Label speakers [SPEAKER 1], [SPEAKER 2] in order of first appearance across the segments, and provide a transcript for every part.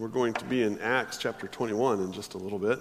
[SPEAKER 1] We're going to be in Acts chapter 21 in just a little bit.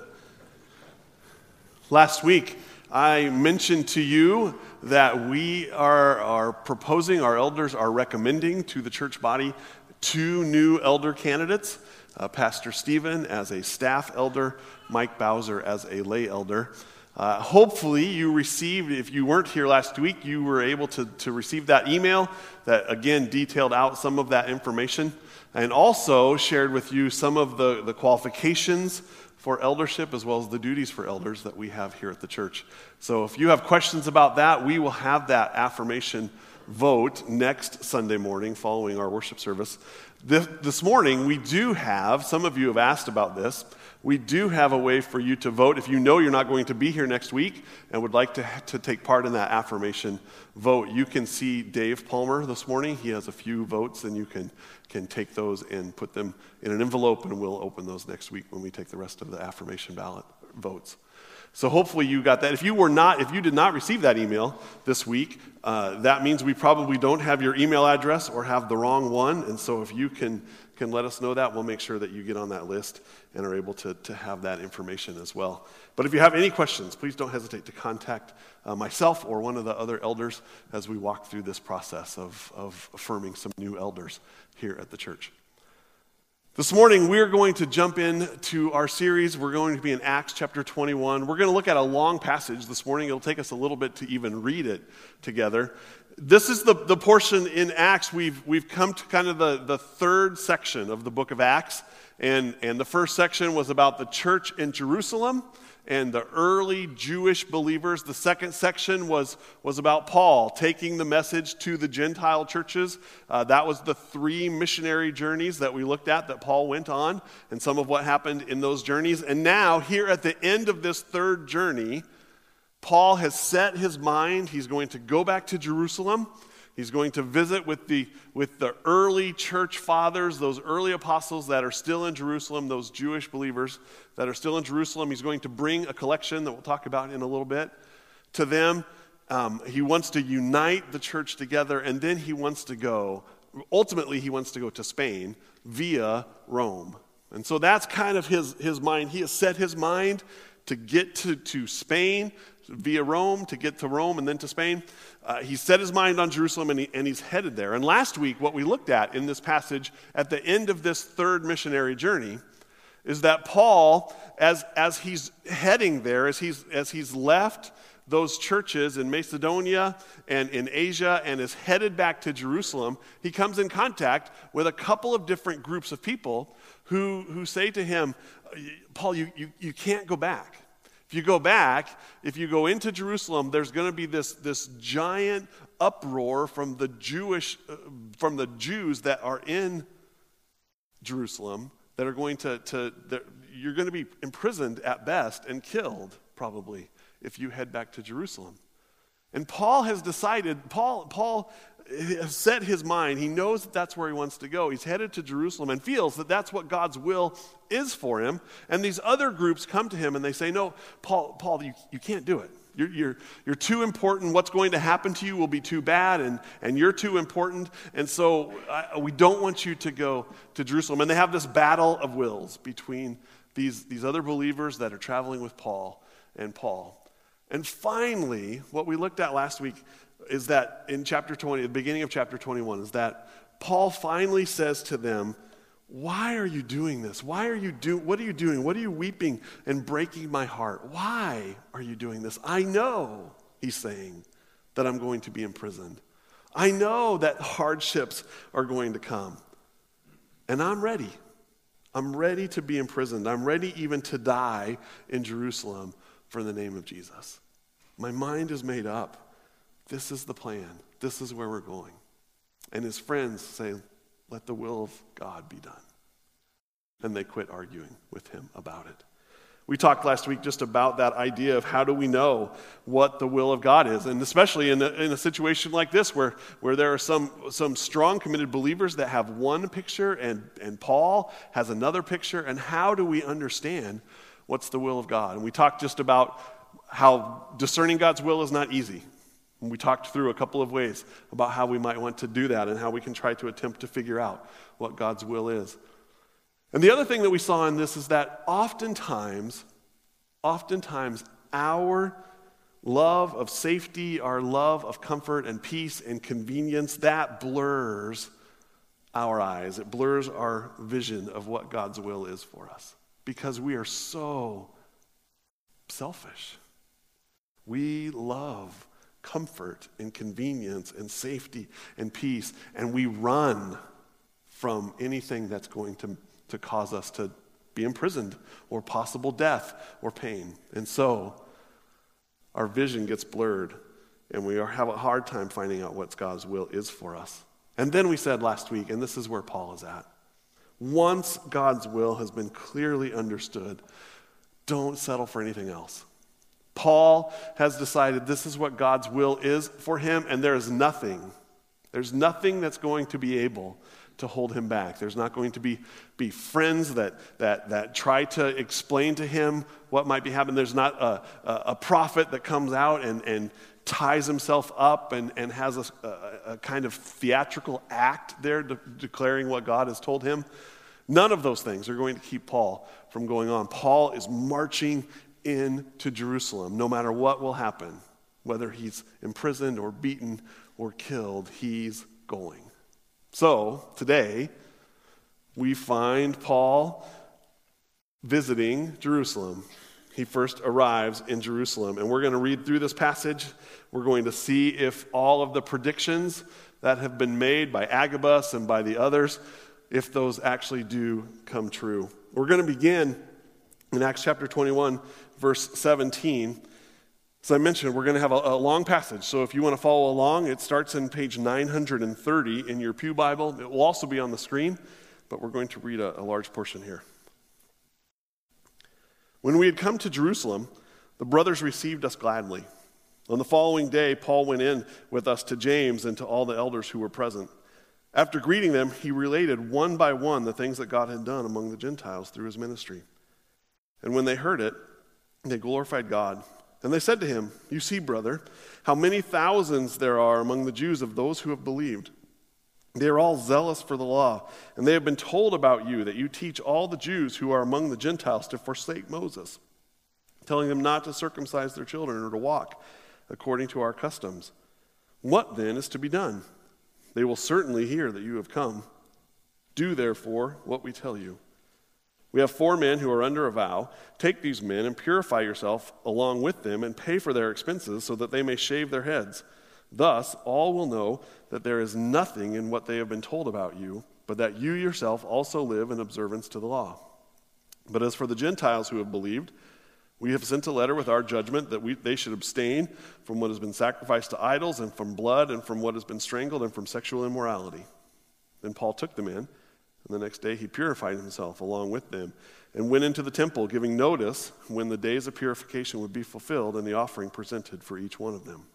[SPEAKER 1] Last week, I mentioned to you that we are, are proposing, our elders are recommending to the church body two new elder candidates uh, Pastor Stephen as a staff elder, Mike Bowser as a lay elder. Uh, hopefully, you received, if you weren't here last week, you were able to, to receive that email that again detailed out some of that information and also shared with you some of the, the qualifications for eldership as well as the duties for elders that we have here at the church. So if you have questions about that, we will have that affirmation vote next Sunday morning following our worship service. This, this morning, we do have, some of you have asked about this, we do have a way for you to vote if you know you're not going to be here next week and would like to, to take part in that affirmation vote. You can see Dave Palmer this morning. He has a few votes, and you can, can take those and put them in an envelope, and we'll open those next week when we take the rest of the affirmation ballot votes. So hopefully you got that. If you were not, if you did not receive that email this week, uh, that means we probably don't have your email address or have the wrong one. And so if you can can let us know that, we'll make sure that you get on that list and are able to, to have that information as well. But if you have any questions, please don't hesitate to contact uh, myself or one of the other elders as we walk through this process of, of affirming some new elders here at the church. This morning, we're going to jump into our series. We're going to be in Acts chapter 21. We're going to look at a long passage this morning. It'll take us a little bit to even read it together. This is the, the portion in Acts. We've, we've come to kind of the, the third section of the book of Acts. And, and the first section was about the church in Jerusalem and the early Jewish believers. The second section was, was about Paul taking the message to the Gentile churches. Uh, that was the three missionary journeys that we looked at that Paul went on and some of what happened in those journeys. And now, here at the end of this third journey, Paul has set his mind. He's going to go back to Jerusalem. He's going to visit with the, with the early church fathers, those early apostles that are still in Jerusalem, those Jewish believers that are still in Jerusalem. He's going to bring a collection that we'll talk about in a little bit to them. Um, he wants to unite the church together, and then he wants to go, ultimately, he wants to go to Spain via Rome. And so that's kind of his, his mind. He has set his mind to get to, to Spain via Rome to get to Rome and then to Spain. Uh, he set his mind on Jerusalem and, he, and he's headed there. And last week, what we looked at in this passage at the end of this third missionary journey is that Paul, as, as he's heading there, as he's, as he's left those churches in Macedonia and in Asia and is headed back to Jerusalem, he comes in contact with a couple of different groups of people who, who say to him, Paul, you, you, you can't go back. If you go back, if you go into Jerusalem, there's going to be this, this giant uproar from the Jewish, uh, from the Jews that are in Jerusalem that are going to, to you're going to be imprisoned at best and killed probably if you head back to Jerusalem. And Paul has decided, Paul, Paul has set his mind. He knows that that's where he wants to go. He's headed to Jerusalem and feels that that's what God's will is for him. And these other groups come to him and they say, No, Paul, Paul you, you can't do it. You're, you're, you're too important. What's going to happen to you will be too bad, and, and you're too important. And so I, we don't want you to go to Jerusalem. And they have this battle of wills between these, these other believers that are traveling with Paul and Paul. And finally, what we looked at last week is that in chapter 20, the beginning of chapter 21, is that Paul finally says to them, Why are you doing this? Why are you doing, what are you doing? What are you weeping and breaking my heart? Why are you doing this? I know, he's saying, that I'm going to be imprisoned. I know that hardships are going to come. And I'm ready. I'm ready to be imprisoned. I'm ready even to die in Jerusalem for the name of Jesus. My mind is made up. This is the plan. This is where we're going. And his friends say, Let the will of God be done. And they quit arguing with him about it. We talked last week just about that idea of how do we know what the will of God is, and especially in a, in a situation like this where, where there are some, some strong, committed believers that have one picture and, and Paul has another picture, and how do we understand what's the will of God? And we talked just about how discerning God's will is not easy. And we talked through a couple of ways about how we might want to do that and how we can try to attempt to figure out what God's will is. And the other thing that we saw in this is that oftentimes, oftentimes, our love of safety, our love of comfort and peace and convenience, that blurs our eyes. It blurs our vision of what God's will is for us because we are so selfish. We love comfort and convenience and safety and peace, and we run from anything that's going to, to cause us to be imprisoned or possible death or pain. And so our vision gets blurred, and we are, have a hard time finding out what God's will is for us. And then we said last week, and this is where Paul is at. Once God's will has been clearly understood, don't settle for anything else. Paul has decided this is what God's will is for him, and there is nothing, there's nothing that's going to be able to hold him back. There's not going to be, be friends that, that, that try to explain to him what might be happening. There's not a, a, a prophet that comes out and, and ties himself up and, and has a, a, a kind of theatrical act there de- declaring what God has told him. None of those things are going to keep Paul from going on. Paul is marching into Jerusalem, no matter what will happen, whether he's imprisoned or beaten or killed, he's going. So today, we find Paul visiting Jerusalem. He first arrives in Jerusalem, and we're going to read through this passage. We're going to see if all of the predictions that have been made by Agabus and by the others, if those actually do come true. We're going to begin in Acts chapter 21, verse 17. As I mentioned, we're going to have a, a, long passage. So if you want to follow along, it starts in page 930 in your Pew Bible. It will also be on the screen, but we're going to read a, a large portion here. When we had come to Jerusalem, the brothers received us gladly. On the following day, Paul went in with us to James and to all the elders who were present. After greeting them, he related one by one the things that God had done among the Gentiles through his ministry. And when they heard it, they glorified God. And they said to him, You see, brother, how many thousands there are among the Jews of those who have believed. They are all zealous for the law, and they have been told about you that you teach all the Jews who are among the Gentiles to forsake Moses, telling them not to circumcise their children or to walk according to our customs. What then is to be done? They will certainly hear that you have come. Do therefore what we tell you. We have four men who are under a vow. Take these men and purify yourself along with them and pay for their expenses so that they may shave their heads. Thus, all will know that there is nothing in what they have been told about you, but that you yourself also live in observance to the law. But as for the Gentiles who have believed, we have sent a letter with our judgment that we, they should abstain from what has been sacrificed to idols, and from blood, and from what has been strangled, and from sexual immorality. Then Paul took them in and the next day he purified himself along with them and went into the temple, giving notice when the days of purification would be fulfilled and the offering presented for each one of them.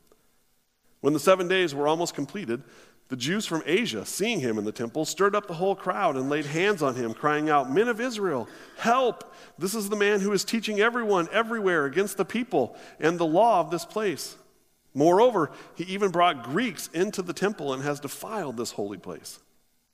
[SPEAKER 1] When the seven days were almost completed, the Jews from Asia, seeing him in the temple, stirred up the whole crowd and laid hands on him, crying out, Men of Israel, help! This is the man who is teaching everyone everywhere against the people and the law of this place. Moreover, he even brought Greeks into the temple and has defiled this holy place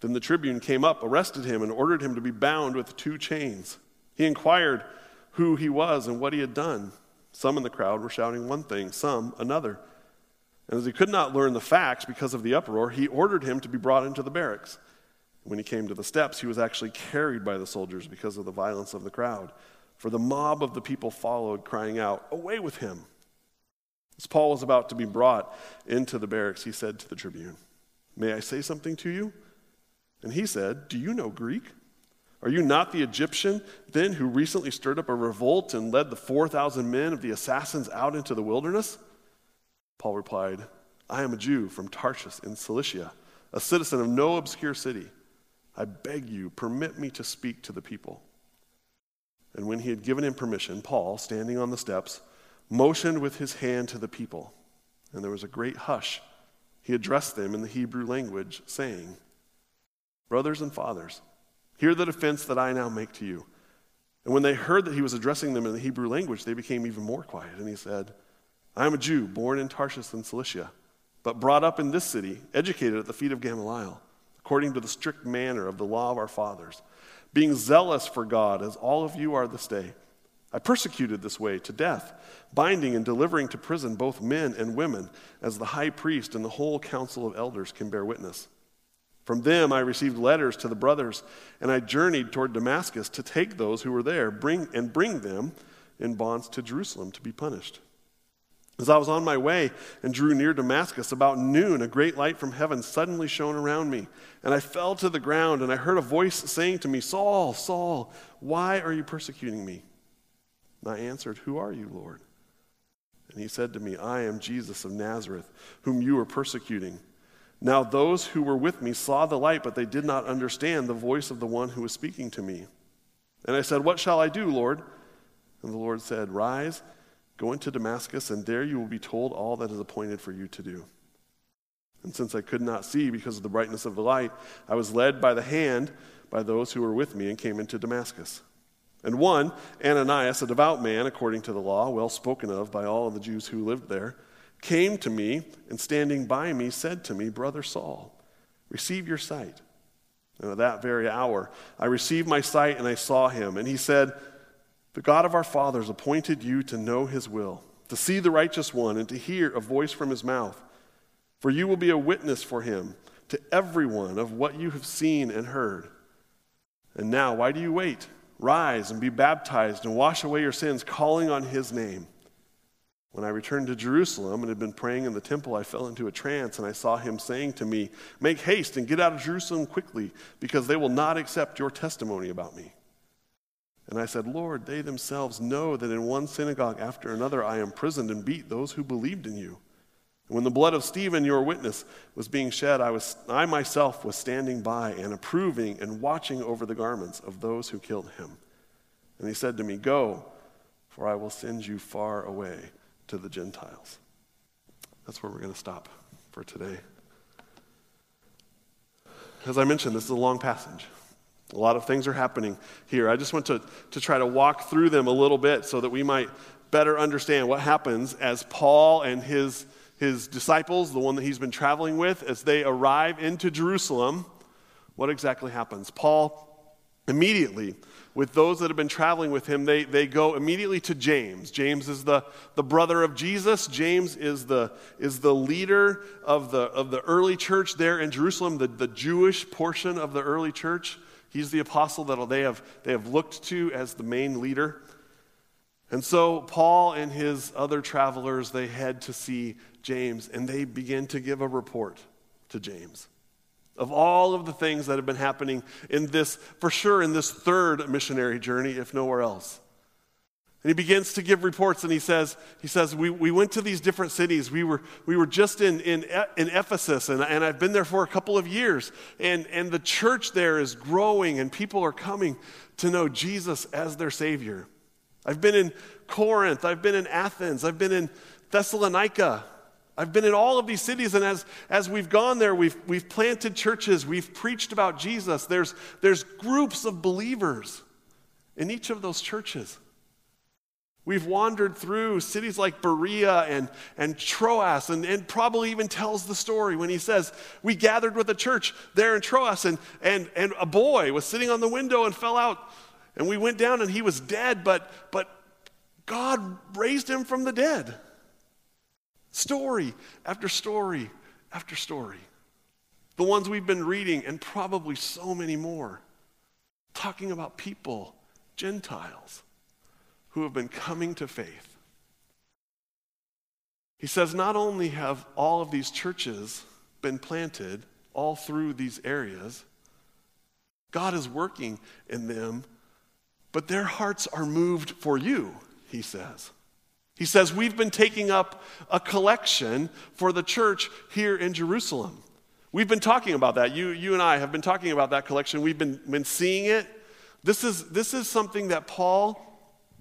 [SPEAKER 1] Then the tribune came up, arrested him, and ordered him to be bound with two chains. He inquired who he was and what he had done. Some in the crowd were shouting one thing, some another. And as he could not learn the facts because of the uproar, he ordered him to be brought into the barracks. When he came to the steps, he was actually carried by the soldiers because of the violence of the crowd. For the mob of the people followed, crying out, Away with him! As Paul was about to be brought into the barracks, he said to the tribune, May I say something to you? And he said, Do you know Greek? Are you not the Egyptian then who recently stirred up a revolt and led the 4,000 men of the assassins out into the wilderness? Paul replied, I am a Jew from Tarsus in Cilicia, a citizen of no obscure city. I beg you, permit me to speak to the people. And when he had given him permission, Paul, standing on the steps, motioned with his hand to the people. And there was a great hush. He addressed them in the Hebrew language, saying, Brothers and fathers, hear the defense that I now make to you. And when they heard that he was addressing them in the Hebrew language, they became even more quiet. And he said, I am a Jew, born in Tarsus in Cilicia, but brought up in this city, educated at the feet of Gamaliel, according to the strict manner of the law of our fathers, being zealous for God, as all of you are this day. I persecuted this way to death, binding and delivering to prison both men and women, as the high priest and the whole council of elders can bear witness. From them I received letters to the brothers, and I journeyed toward Damascus to take those who were there bring, and bring them in bonds to Jerusalem to be punished. As I was on my way and drew near Damascus, about noon, a great light from heaven suddenly shone around me, and I fell to the ground, and I heard a voice saying to me, Saul, Saul, why are you persecuting me? And I answered, Who are you, Lord? And he said to me, I am Jesus of Nazareth, whom you are persecuting. Now those who were with me saw the light, but they did not understand the voice of the one who was speaking to me. And I said, What shall I do, Lord? And the Lord said, Rise, go into Damascus, and there you will be told all that is appointed for you to do. And since I could not see because of the brightness of the light, I was led by the hand by those who were with me and came into Damascus. And one, Ananias, a devout man according to the law, well spoken of by all of the Jews who lived there, came to me and standing by me said to me, Brother Saul, receive your sight. And at that very hour, I received my sight and I saw him. And he said, The God of our fathers appointed you to know his will, to see the righteous one, and to hear a voice from his mouth. For you will be a witness for him to everyone of what you have seen and heard. And now, why do you wait? Rise and be baptized and wash away your sins, calling on his name. When I returned to Jerusalem and had been praying in the temple, I fell into a trance, and I saw him saying to me, Make haste and get out of Jerusalem quickly, because they will not accept your testimony about me. And I said, Lord, they themselves know that in one synagogue after another I imprisoned and beat those who believed in you. And when the blood of Stephen, your witness, was being shed, I, was, I myself was standing by and approving and watching over the garments of those who killed him. And he said to me, Go, for I will send you far away to the Gentiles. That's where we're going to stop for today. As I mentioned, this is a long passage. A lot of things are happening here. I just want to, to try to walk through them a little bit so that we might better understand what happens as Paul and his, his disciples, the one that he's been traveling with, as they arrive into Jerusalem. What exactly happens? Paul immediately with those that have been traveling with him, they, they go immediately to James. James is the, the brother of Jesus. James is the, is the leader of the, of the early church there in Jerusalem, the, the Jewish portion of the early church. He's the apostle that they have, they have looked to as the main leader. And so Paul and his other travelers, they head to see James, and they begin to give a report to James of all of the things that have been happening in this, for sure, in this third missionary journey, if nowhere else. And he begins to give reports and he says, he says we, we went to these different cities. We were, we were just in, in, in Ephesus and, and I've been there for a couple of years. And, and the church there is growing and people are coming to know Jesus as their Savior. I've been in Corinth. I've been in Athens. I've been in Thessalonica. I've been in all of these cities, and as, as we've gone there, we've, we've planted churches, we've preached about Jesus. There's, there's groups of believers in each of those churches. We've wandered through cities like Berea and, and Troas, and, and probably even tells the story when he says, We gathered with a church there in Troas, and, and, and a boy was sitting on the window and fell out. And we went down, and he was dead, but, but God raised him from the dead. Story after story after story. The ones we've been reading, and probably so many more, talking about people, Gentiles, who have been coming to faith. He says, not only have all of these churches been planted all through these areas, God is working in them, but their hearts are moved for you, he says. He says, We've been taking up a collection for the church here in Jerusalem. We've been talking about that. You, you and I have been talking about that collection. We've been, been seeing it. This is, this is something that Paul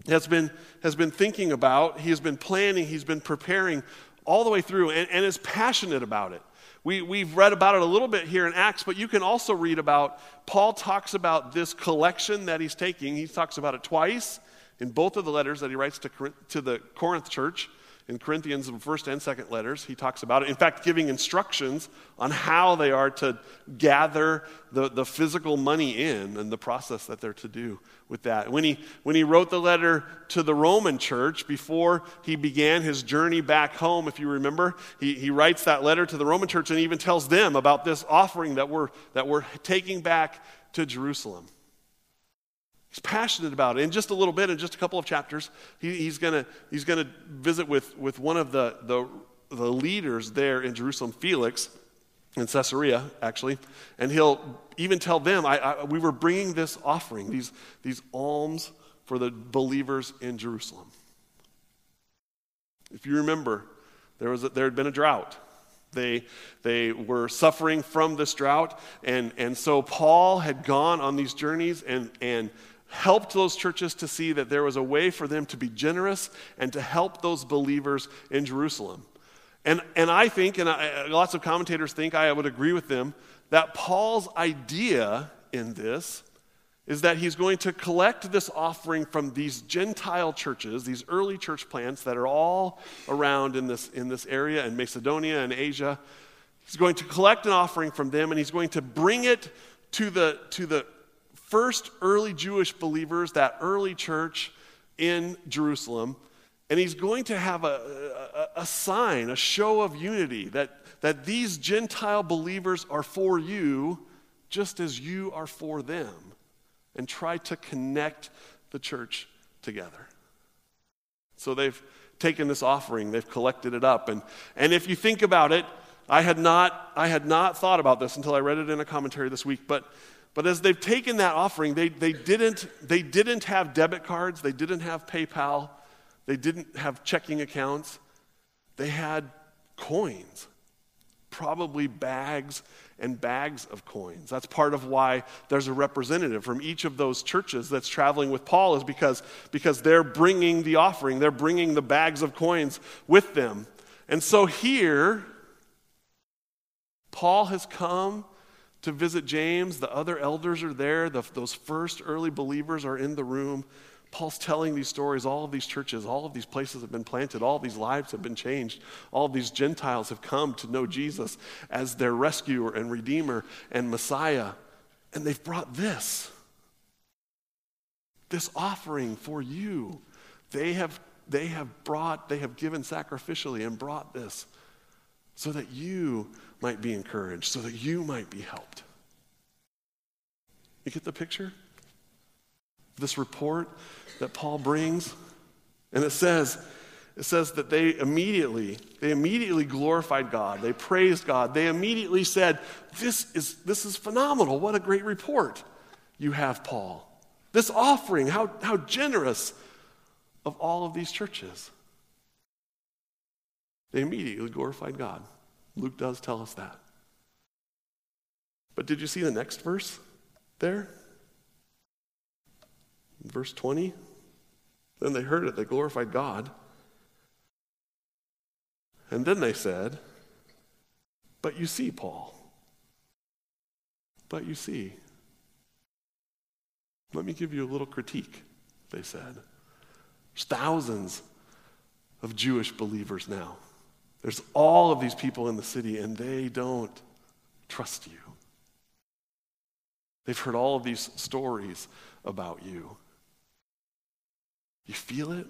[SPEAKER 1] has been, has been thinking about, he has been planning, he's been preparing all the way through, and, and is passionate about it. We, we've read about it a little bit here in Acts, but you can also read about, Paul talks about this collection that he's taking. He talks about it twice in both of the letters that he writes to, to the Corinth church in Corinthians, in first and second letters, he talks about it. In fact, giving instructions on how they are to gather the, the physical money in and the process that they're to do with that. When he, when he wrote the letter to the Roman church, before he began his journey back home, if you remember, he, he writes that letter to the Roman church and even tells them about this offering that we're, that we're taking back to Jerusalem. He's passionate about it. In just a little bit, in just a couple of chapters, he, he's going he's gonna visit with, with one of the, the, the leaders there in Jerusalem, Felix, in Caesarea, actually, and he'll even tell them, I, I, we were bringing this offering, these, these alms for the believers in Jerusalem. If you remember, there, was a, there had been a drought. They, they were suffering from this drought, and, and so Paul had gone on these journeys and, and helped those churches to see that there was a way for them to be generous and to help those believers in Jerusalem. And, and I think, and I, uh, lots of commentators think, I would agree with them, that Paul's idea in this is that he's going to collect this offering from these Gentile churches, these early church plants that are all around in this, in this area in Macedonia and Asia. He's going to collect an offering from them and he's going to bring it to the, to the first early Jewish believers, that early church in Jerusalem, and he's going to have a, a, a, sign, a show of unity that, that these Gentile believers are for you just as you are for them, and try to connect the church together. So they've taken this offering, they've collected it up. And, and if you think about it, I had, not, I had not thought about this until I read it in a commentary this week, but but as they've taken that offering, they, they, didn't, they didn't have debit cards, they didn't have PayPal, they didn't have checking accounts. They had coins, probably bags and bags of coins. That's part of why there's a representative from each of those churches that's traveling with Paul, is because, because they're bringing the offering, they're bringing the bags of coins with them. And so here, Paul has come to visit James. The other elders are there. The, those first early believers are in the room. Paul's telling these stories. All of these churches, all of these places have been planted. All these lives have been changed. All these Gentiles have come to know Jesus as their rescuer and redeemer and Messiah. And they've brought this this offering for you. They have, they have brought, they have given sacrificially and brought this so that you might be encouraged, so that you might be helped. You get the picture? This report that Paul brings, and it says, it says that they immediately, they immediately glorified God. They praised God. They immediately said, This is, this is phenomenal. What a great report you have, Paul. This offering, how, how generous of all of these churches. They immediately glorified God. Luke does tell us that. But did you see the next verse there? Verse 20. Then they heard it, they glorified God. And then they said, But you see, Paul. But you see. Let me give you a little critique, they said. There's thousands of Jewish believers now. There's all of these people in the city, and they don't trust you. They've heard all of these stories about you. You feel it?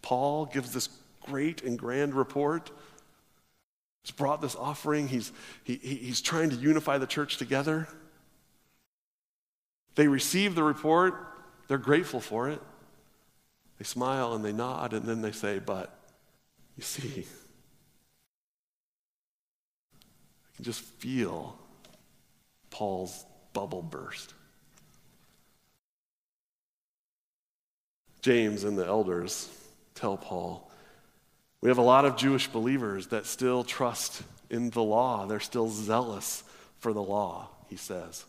[SPEAKER 1] Paul gives this great and grand report. He's brought this offering, he's, he, he's trying to unify the church together. They receive the report, they're grateful for it. They smile and they nod, and then they say, But you see, just feel Paul's bubble burst. James and the elders tell Paul, we have a lot of Jewish believers that still trust in the law. They're still zealous for the law, he says.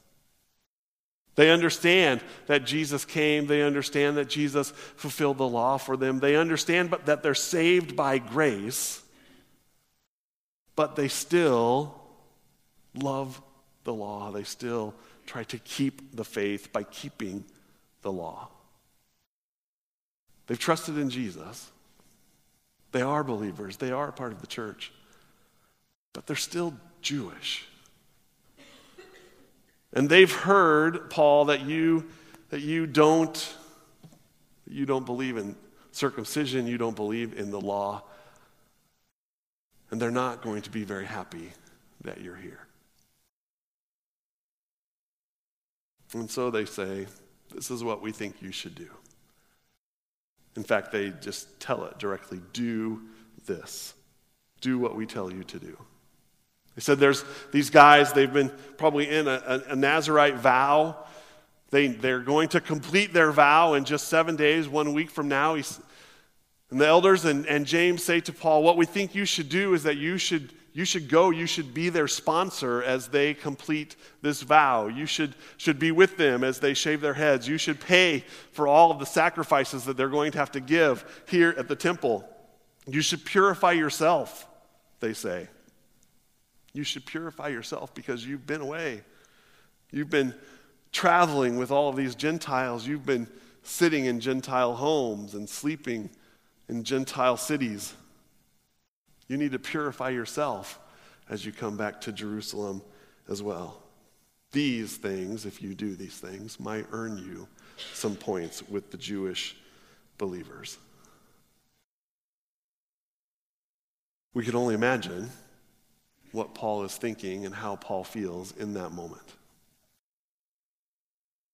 [SPEAKER 1] They understand that Jesus came. They understand that Jesus fulfilled the law for them. They understand but that they're saved by grace, but they still love the law. They still try to keep the faith by keeping the law. They've trusted in Jesus. They are believers. They are part of the church. But they're still Jewish. And they've heard, Paul, that you, that you don't you don't believe in circumcision, you don't believe in the law. And they're not going to be very happy that you're here. And so they say, This is what we think you should do. In fact, they just tell it directly do this, do what we tell you to do. They said there's these guys, they've been probably in a, a, Nazarite vow. They, they're going to complete their vow in just seven days, one week from now. He's, and the elders and, and James say to Paul, What we think you should do is that you should, you should go, you should be their sponsor as they complete this vow. You should, should be with them as they shave their heads. You should pay for all of the sacrifices that they're going to have to give here at the temple. You should purify yourself, they say. You should purify yourself because you've been away. You've been traveling with all of these Gentiles. You've been sitting in Gentile homes and sleeping in Gentile cities. You need to purify yourself as you come back to Jerusalem as well. These things, if you do these things, might earn you some points with the Jewish believers. We can only imagine what Paul is thinking and how Paul feels in that moment.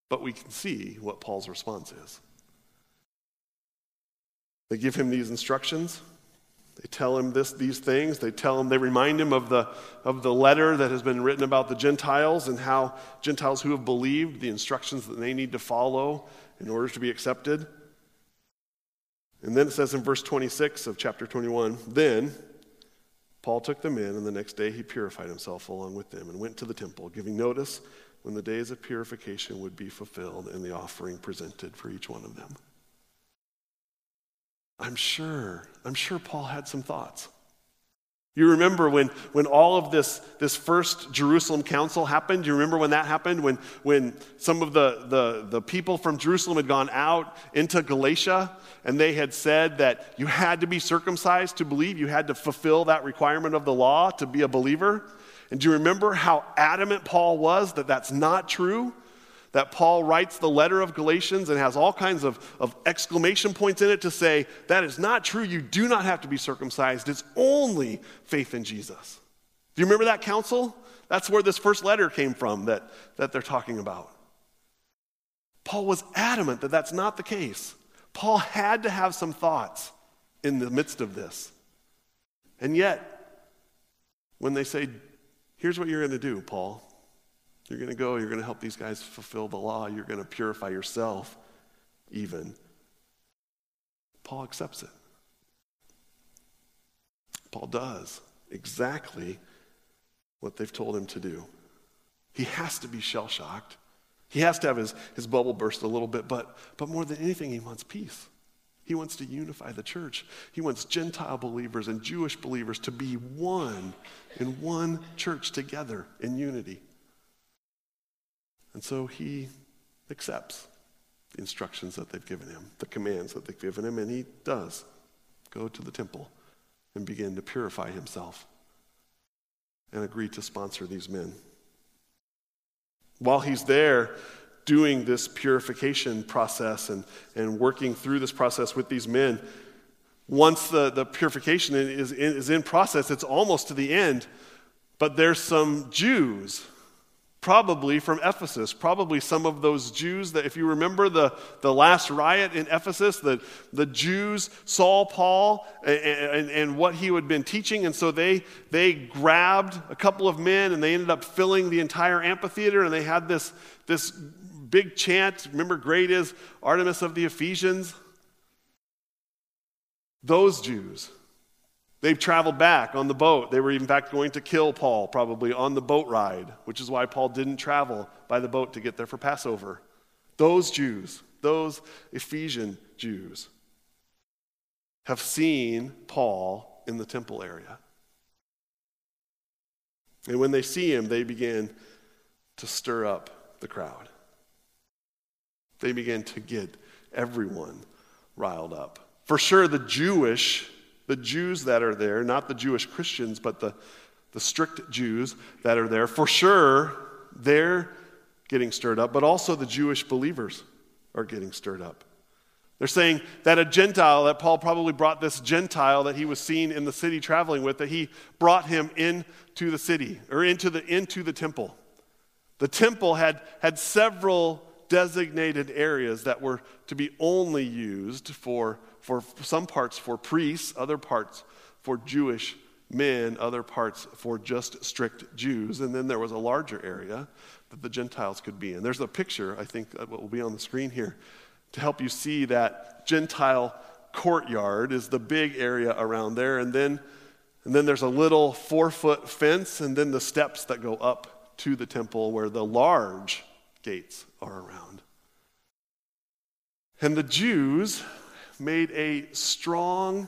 [SPEAKER 1] But we can see what Paul's response is. They give him these instructions. They tell him this, these things. They tell him, they remind him of the, of the letter that has been written about the Gentiles and how Gentiles who have believed, the instructions that they need to follow in order to be accepted. And then it says in verse 26 of chapter 21 Then Paul took them in, and the next day he purified himself along with them and went to the temple, giving notice when the days of purification would be fulfilled and the offering presented for each one of them. I'm sure, I'm sure Paul had some thoughts. You remember when, when all of this, this first Jerusalem council happened? You remember when that happened? When, when some of the, the, the people from Jerusalem had gone out into Galatia and they had said that you had to be circumcised to believe, you had to fulfill that requirement of the law to be a believer. And do you remember how adamant Paul was that that's not true? That Paul writes the letter of Galatians and has all kinds of, of exclamation points in it to say, that is not true. You do not have to be circumcised. It's only faith in Jesus. Do you remember that council? That's where this first letter came from that, that they're talking about. Paul was adamant that that's not the case. Paul had to have some thoughts in the midst of this. And yet, when they say, here's what you're going to do, Paul, you're going to go, you're going to help these guys fulfill the law, you're going to purify yourself, even. Paul accepts it. Paul does exactly what they've told him to do. He has to be shell shocked. He has to have his, his bubble burst a little bit, but, but more than anything, he wants peace. He wants to unify the church. He wants Gentile believers and Jewish believers to be one in one church together in unity. And so he accepts the instructions that they've given him, the commands that they've given him, and he does go to the temple and begin to purify himself and agree to sponsor these men. While he's there doing this purification process and, and working through this process with these men, once the, the purification is, is in process, it's almost to the end, but there's some Jews probably from Ephesus, probably some of those Jews that, if you remember the, the last riot in Ephesus, the, the Jews saw Paul and, and, and, what he had been teaching, and so they, they grabbed a couple of men and they ended up filling the entire amphitheater, and they had this, this big chant. Remember, great is Artemis of the Ephesians? Those Jews They've traveled back on the boat. They were, in fact, going to kill Paul probably on the boat ride, which is why Paul didn't travel by the boat to get there for Passover. Those Jews, those Ephesian Jews, have seen Paul in the temple area. And when they see him, they begin to stir up the crowd. They begin to get everyone riled up. For sure, the Jewish the Jews that are there, not the Jewish Christians, but the, the strict Jews that are there, for sure, they're getting stirred up, but also the Jewish believers are getting stirred up. They're saying that a Gentile, that Paul probably brought this Gentile that he was seen in the city traveling with, that he brought him into the city or into the, into the temple. The temple had, had several designated areas that were to be only used for for some parts for priests, other parts for Jewish men, other parts for just strict Jews. And then there was a larger area that the Gentiles could be in. There's a picture, I think, that will be on the screen here to help you see that Gentile courtyard is the big area around there. And then, and then there's a little four foot fence, and then the steps that go up to the temple where the large gates are around. And the Jews made a strong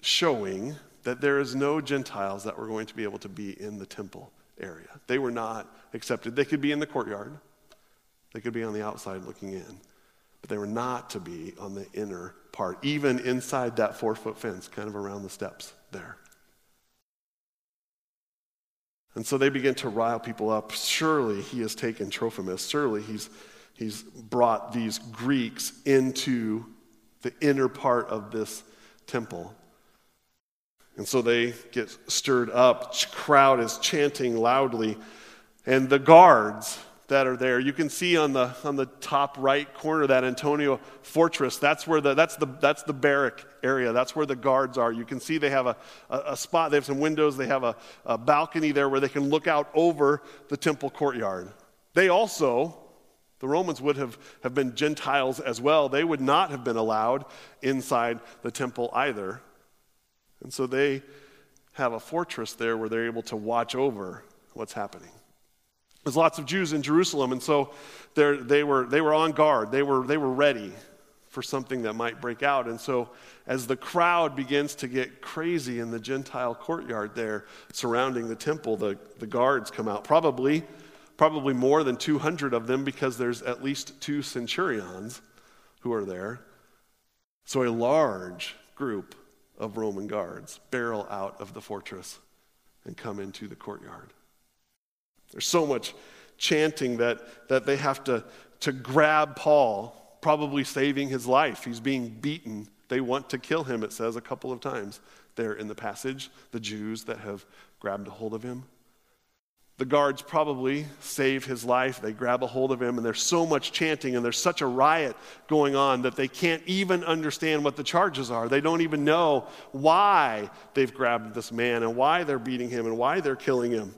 [SPEAKER 1] showing that there is no Gentiles that were going to be able to be in the temple area. They were not accepted. They could be in the courtyard, they could be on the outside looking in, but they were not to be on the inner part, even inside that four foot fence, kind of around the steps there. And so they begin to rile people up. Surely he has taken Trophimus. Surely he's, he's brought these Greeks into the inner part of this temple. And so they get stirred up. Crowd is chanting loudly. And the guards that are there, you can see on the, on the top right corner that Antonia fortress, that's where the, that's the, that's the barrack area. That's where the guards are. You can see they have a, a, a spot, they have some windows, they have a, a balcony there where they can look out over the temple courtyard. They also the Romans would have, have been Gentiles as well. They would not have been allowed inside the temple either. And so they have a fortress there where they're able to watch over what's happening. There's lots of Jews in Jerusalem, and so they were, they were on guard. They were, they were ready for something that might break out. And so, as the crowd begins to get crazy in the Gentile courtyard there surrounding the temple, the, the guards come out. Probably probably more than 200 of them because there's at least two centurions who are there. So a large group of Roman guards barrel out of the fortress and come into the courtyard. There's so much chanting that, that they have to, to grab Paul, probably saving his life. He's being beaten. They want to kill him, it says a couple of times there in the passage, the Jews that have grabbed a hold of him. The guards probably save his life. They grab a hold of him, and there's so much chanting, and there's such a riot going on that they can't even understand what the charges are. They don't even know why they've grabbed this man, and why they're beating him, and why they're killing him.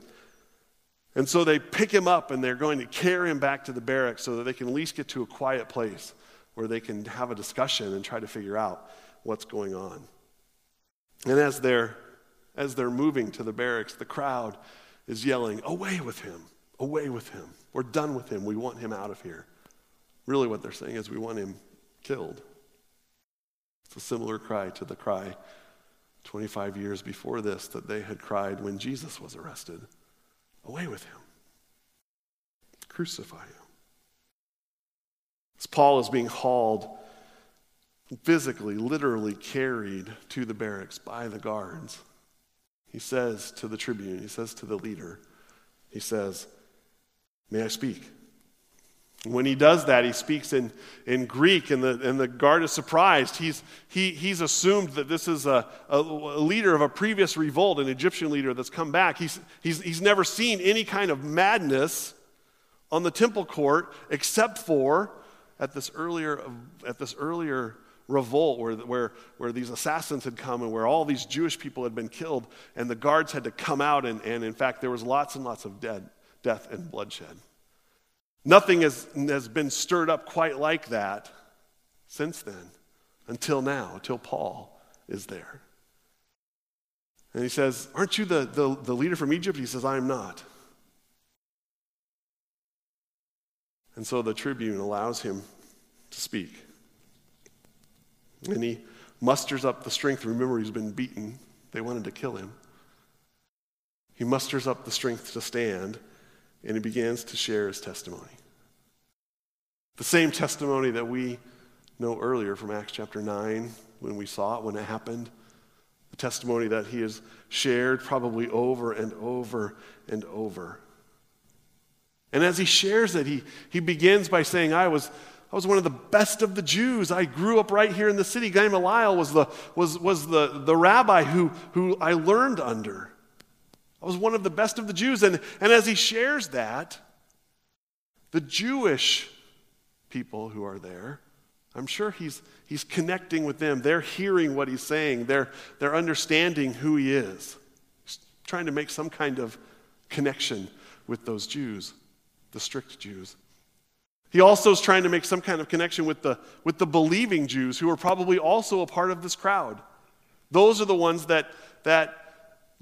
[SPEAKER 1] And so they pick him up, and they're going to carry him back to the barracks so that they can at least get to a quiet place where they can have a discussion and try to figure out what's going on. And as they're, as they're moving to the barracks, the crowd is yelling, Away with him! Away with him! We're done with him. We want him out of here. Really, what they're saying is, We want him killed. It's a similar cry to the cry 25 years before this that they had cried when Jesus was arrested Away with him! Crucify him. As Paul is being hauled, physically, literally carried to the barracks by the guards he says to the tribune, he says to the leader, he says, May I speak? When he does that, he speaks in, in Greek, and the, and the guard is surprised. He's, he, he's assumed that this is a, a, leader of a previous revolt, an Egyptian leader that's come back. He's, he's, he's never seen any kind of madness on the temple court except for at this earlier, at this earlier revolt where, where, where these assassins had come and where all these Jewish people had been killed, and the guards had to come out, and, and in fact, there was lots and lots of dead, death and bloodshed. Nothing has, has been stirred up quite like that since then, until now, until Paul is there. And he says, Aren't you the, the, the leader from Egypt? He says, I am not. And so the tribune allows him to speak. And he musters up the strength. Remember, he's been beaten. They wanted to kill him. He musters up the strength to stand, and he begins to share his testimony. The same testimony that we know earlier from Acts chapter 9 when we saw it, when it happened. The testimony that he has shared probably over and over and over. And as he shares it, he, he begins by saying, I was, I was one of the best of the Jews. I grew up right here in the city. Gamaliel was the, was, was the, the rabbi who, who I learned under. I was one of the best of the Jews. And, and as he shares that, the Jewish people who are there, I'm sure he's, he's connecting with them. They're hearing what he's saying, they're, they're understanding who he is. He's trying to make some kind of connection with those Jews, the strict Jews. He also is trying to make some kind of connection with the, with the believing Jews who are probably also a part of this crowd. Those are the ones that, that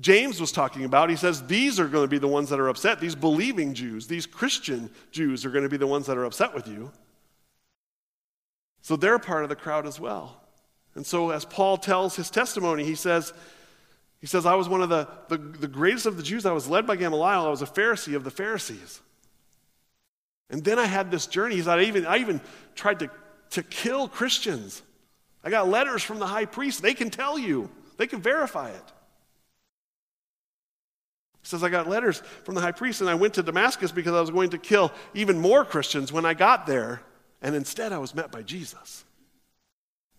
[SPEAKER 1] James was talking about. He says these are going to be the ones that are upset. These believing Jews, these Christian Jews are going to be the ones that are upset with you. So they're part of the crowd as well. And so as Paul tells his testimony, he says, he says, I was one of the, the, the greatest of the Jews. I was led by Gamaliel. I was a Pharisee of the Pharisees. And then I had this journey. I even, I even tried to, to kill Christians. I got letters from the high priest. They can tell you, they can verify it. He says, I got letters from the high priest, and I went to Damascus because I was going to kill even more Christians when I got there. And instead, I was met by Jesus.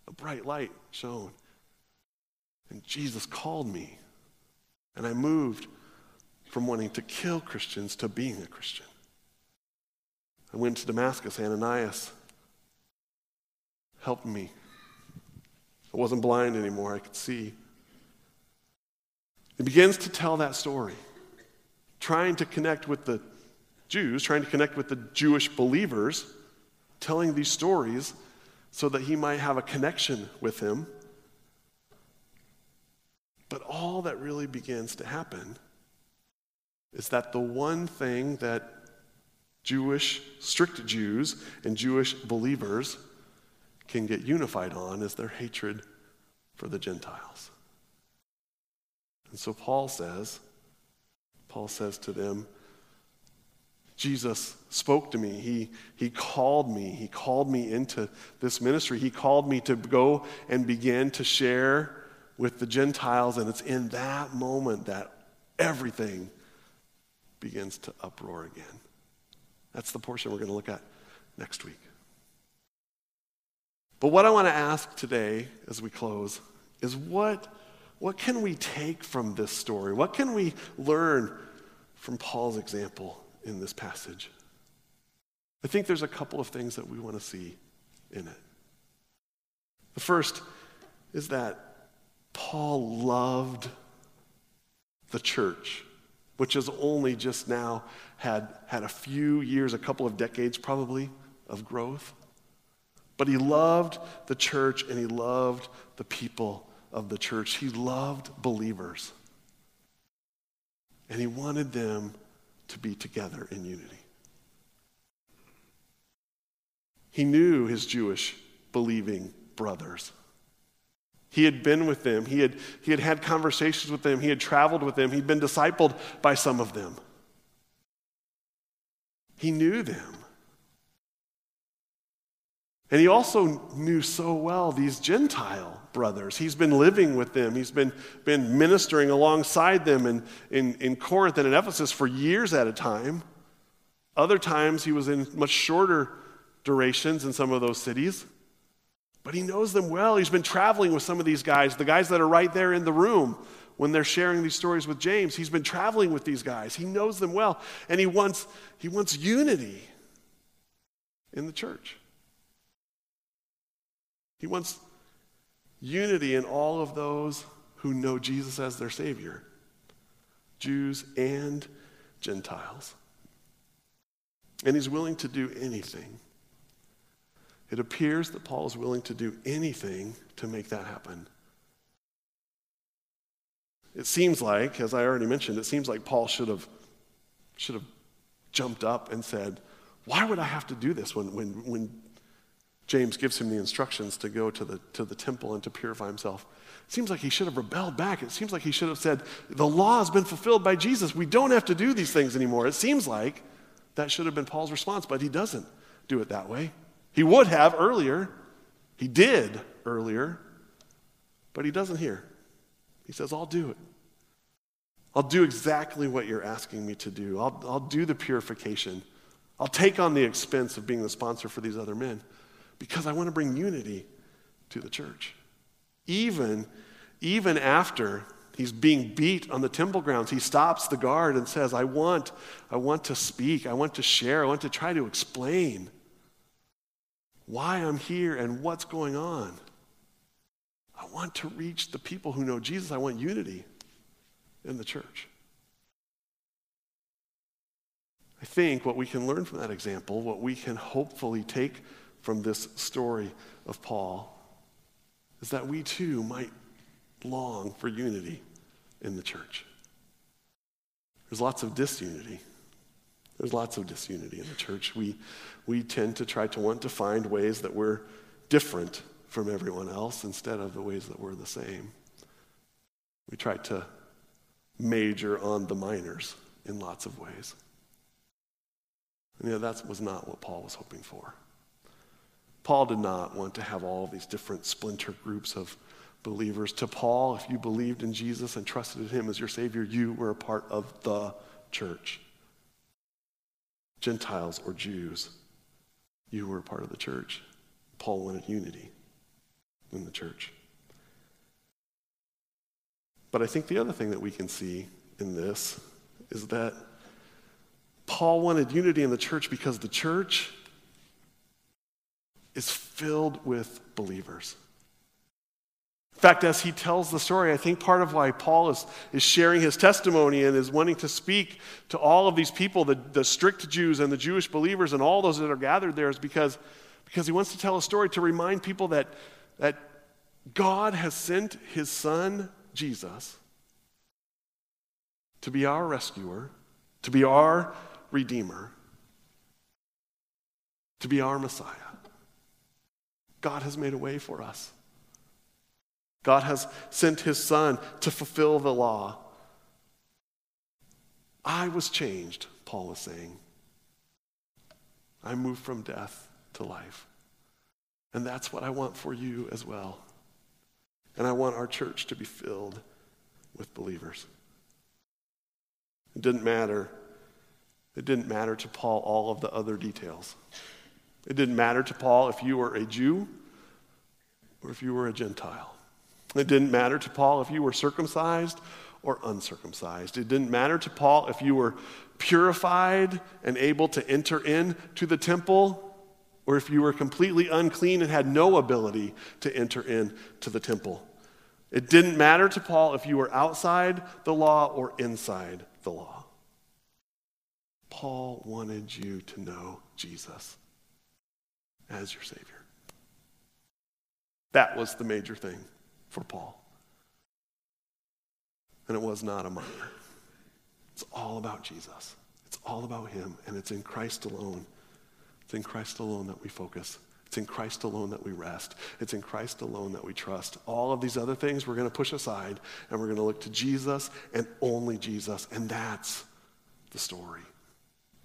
[SPEAKER 1] A bright light shone. And Jesus called me. And I moved from wanting to kill Christians to being a Christian. I went to Damascus. Ananias helped me. I wasn't blind anymore, I could see. He begins to tell that story, trying to connect with the Jews, trying to connect with the Jewish believers telling these stories so that he might have a connection with him. But all that really begins to happen is that the one thing that Jewish, strict Jews, and Jewish believers can get unified on is their hatred for the Gentiles. And so Paul says, Paul says to them, Jesus spoke to me. He, he called me. He called me into this ministry. He called me to go and begin to share with the Gentiles. And it's in that moment that everything begins to uproar again. That's the portion we're going to look at next week. But what I want to ask today as we close is what, what can we take from this story? What can we learn from Paul's example? in this passage. I think there's a couple of things that we want to see in it. The first is that Paul loved the church, which is only just now had, had a few years, a couple of decades probably, of growth. But he loved the church and he loved the people of the church. He loved believers. And he wanted them to be together in unity. He knew his Jewish believing brothers. He had been with them. He had, he had had conversations with them. He had traveled with them. He'd been discipled by some of them. He knew them. And he also knew so well these Gentile brothers. He's been living with them, he's been, been ministering alongside them in, in, in Corinth and in Ephesus for years at a time. Other times he was in much shorter durations in some of those cities. But he knows them well. He's been traveling with some of these guys, the guys that are right there in the room when they're sharing these stories with James. He's been traveling with these guys. He knows them well. And he wants, he wants unity in the church. He wants unity in all of those who know Jesus as their Savior Jews and Gentiles. And he's willing to do anything. It appears that Paul is willing to do anything to make that happen. It seems like, as I already mentioned, it seems like Paul should have, should have jumped up and said, Why would I have to do this when, when, when James gives him the instructions to go to the, to the temple and to purify himself? It seems like he should have rebelled back. It seems like he should have said, The law has been fulfilled by Jesus. We don't have to do these things anymore. It seems like that should have been Paul's response, but he doesn't do it that way. He would have earlier. He did earlier, but he doesn't here. He says, I'll do it. I'll do exactly what you're asking me to do. I'll, I'll do the purification. I'll take on the expense of being the sponsor for these other men because I want to bring unity to the church. Even, even after he's being beat on the temple grounds, he stops the guard and says, I want, I want to speak, I want to share, I want to try to explain why I'm here and what's going on. I want to reach the people who know Jesus. I want unity in the church. I think what we can learn from that example, what we can hopefully take from this story of Paul, is that we too might long for unity in the church. There's lots of disunity. There's lots of disunity in the church. We, we tend to try to want to find ways that we're different from everyone else instead of the ways that we're the same. We try to major on the minors in lots of ways. And yeah, that was not what Paul was hoping for. Paul did not want to have all these different splinter groups of believers. To Paul, if you believed in Jesus and trusted in him as your Savior, you were a part of the church. Gentiles or Jews, you were a part of the church. Paul wanted unity in the church. But I think the other thing that we can see in this is that Paul wanted unity in the church because the church is filled with believers. In fact, as he tells the story, I think part of why Paul is, is sharing his testimony and is wanting to speak to all of these people, the, the strict Jews and the Jewish believers and all those that are gathered there, is because, because he wants to tell a story to remind people that, that God has sent his son, Jesus, to be our rescuer, to be our redeemer, to be our Messiah. God has made a way for us. God has sent his son to fulfill the law. I was changed, Paul was saying. I moved from death to life. And that's what I want for you as well. And I want our church to be filled with believers. It didn't matter. It didn't matter to Paul all of the other details. It didn't matter to Paul if you were a Jew or if you were a Gentile. It didn't matter to Paul if you were circumcised or uncircumcised. It didn't matter to Paul if you were purified and able to enter into the temple or if you were completely unclean and had no ability to enter into the temple. It didn't matter to Paul if you were outside the law or inside the law. Paul wanted you to know Jesus as your Savior. That was the major thing for Paul. And it was not a minor. It's all about Jesus. It's all about Him, and it's in Christ alone. It's in Christ alone that we focus. It's in Christ alone that we rest. It's in Christ alone that we trust. All of these other things we're going to push aside, and we're going to look to Jesus and only Jesus. And that's the story.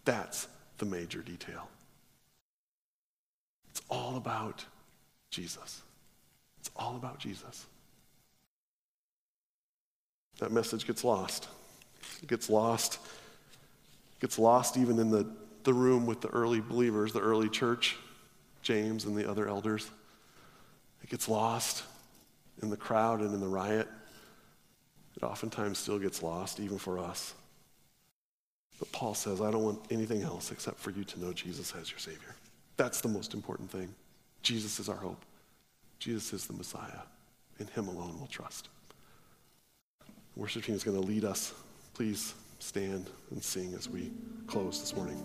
[SPEAKER 1] That's the major detail. It's all about Jesus. It's all about Jesus. That message gets lost. It gets lost. It gets lost even in the, the room with the early believers, the early church, James and the other elders. It gets lost in the crowd and in the riot. It oftentimes still gets lost, even for us. But Paul says, I don't want anything else except for you to know Jesus as your Savior. That's the most important thing. Jesus is our hope. Jesus is the Messiah. In him alone we'll trust. Worship team is going to lead us. Please stand and sing as we close this morning.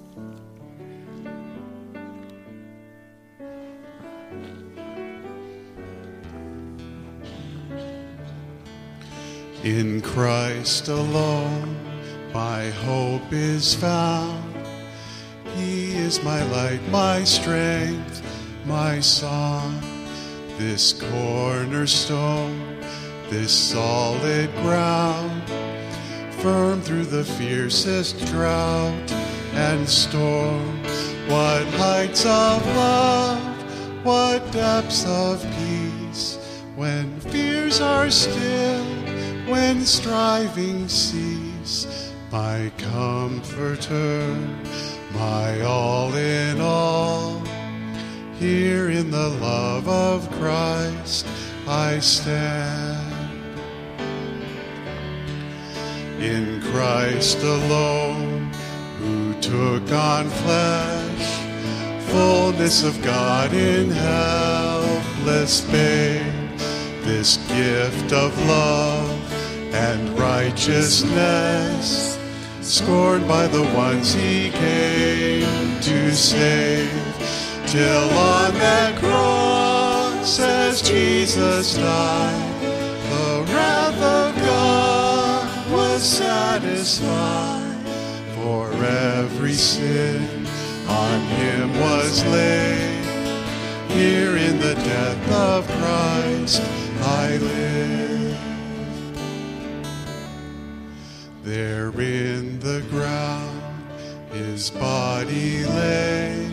[SPEAKER 2] In Christ alone, my hope is found. He is my light, my strength, my song. This cornerstone, this solid ground, firm through the fiercest drought and storm. What heights of love, what depths of peace, when fears are still, when striving cease. My comforter, my all in all. Here in the love of Christ I stand. In Christ alone, who took on flesh, fullness of God in helpless babe, this gift of love and righteousness, scorned by the ones he came to save, till on that cross as Jesus died, Satisfied, for every sin on him was laid. Here in the death of Christ I live. There in the ground his body lay,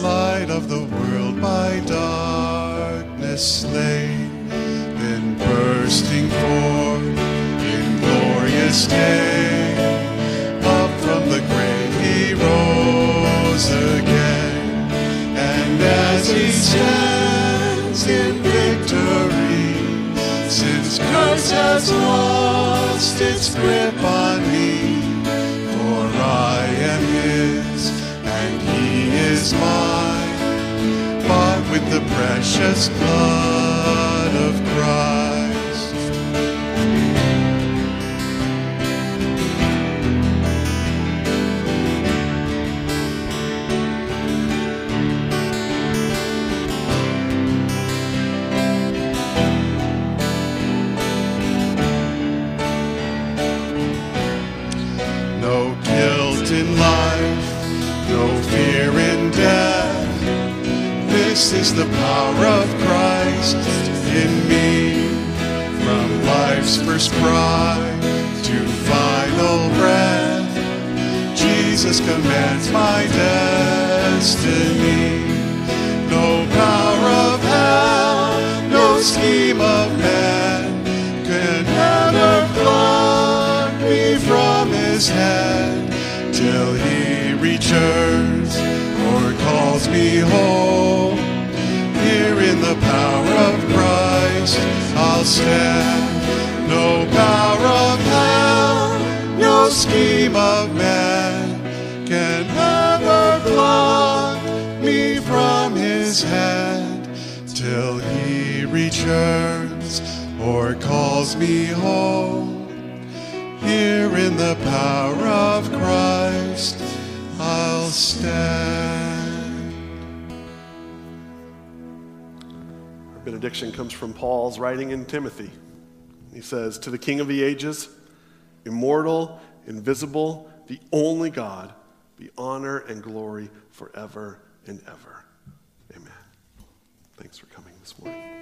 [SPEAKER 2] light of the world by darkness slain, then bursting forth day, up from the grave he rose again, and as he stands in victory, since curse has lost its grip on me, for I am his and he is mine, bought with the precious blood of Christ. Life, no fear in death. This is the power of Christ in me. From life's first cry to final breath, Jesus commands my destiny. No power of hell, no scheme of man can ever pluck me from his hand till he returns or calls me home. Here in the power of Christ I'll stand. No power of hell, no scheme of man can ever pluck me from his hand till he returns or calls me home. Here in the power of Christ Stand.
[SPEAKER 1] Our benediction comes from Paul's writing in Timothy. He says, To the King of the ages, immortal, invisible, the only God, be honor and glory forever and ever. Amen. Thanks for coming this morning.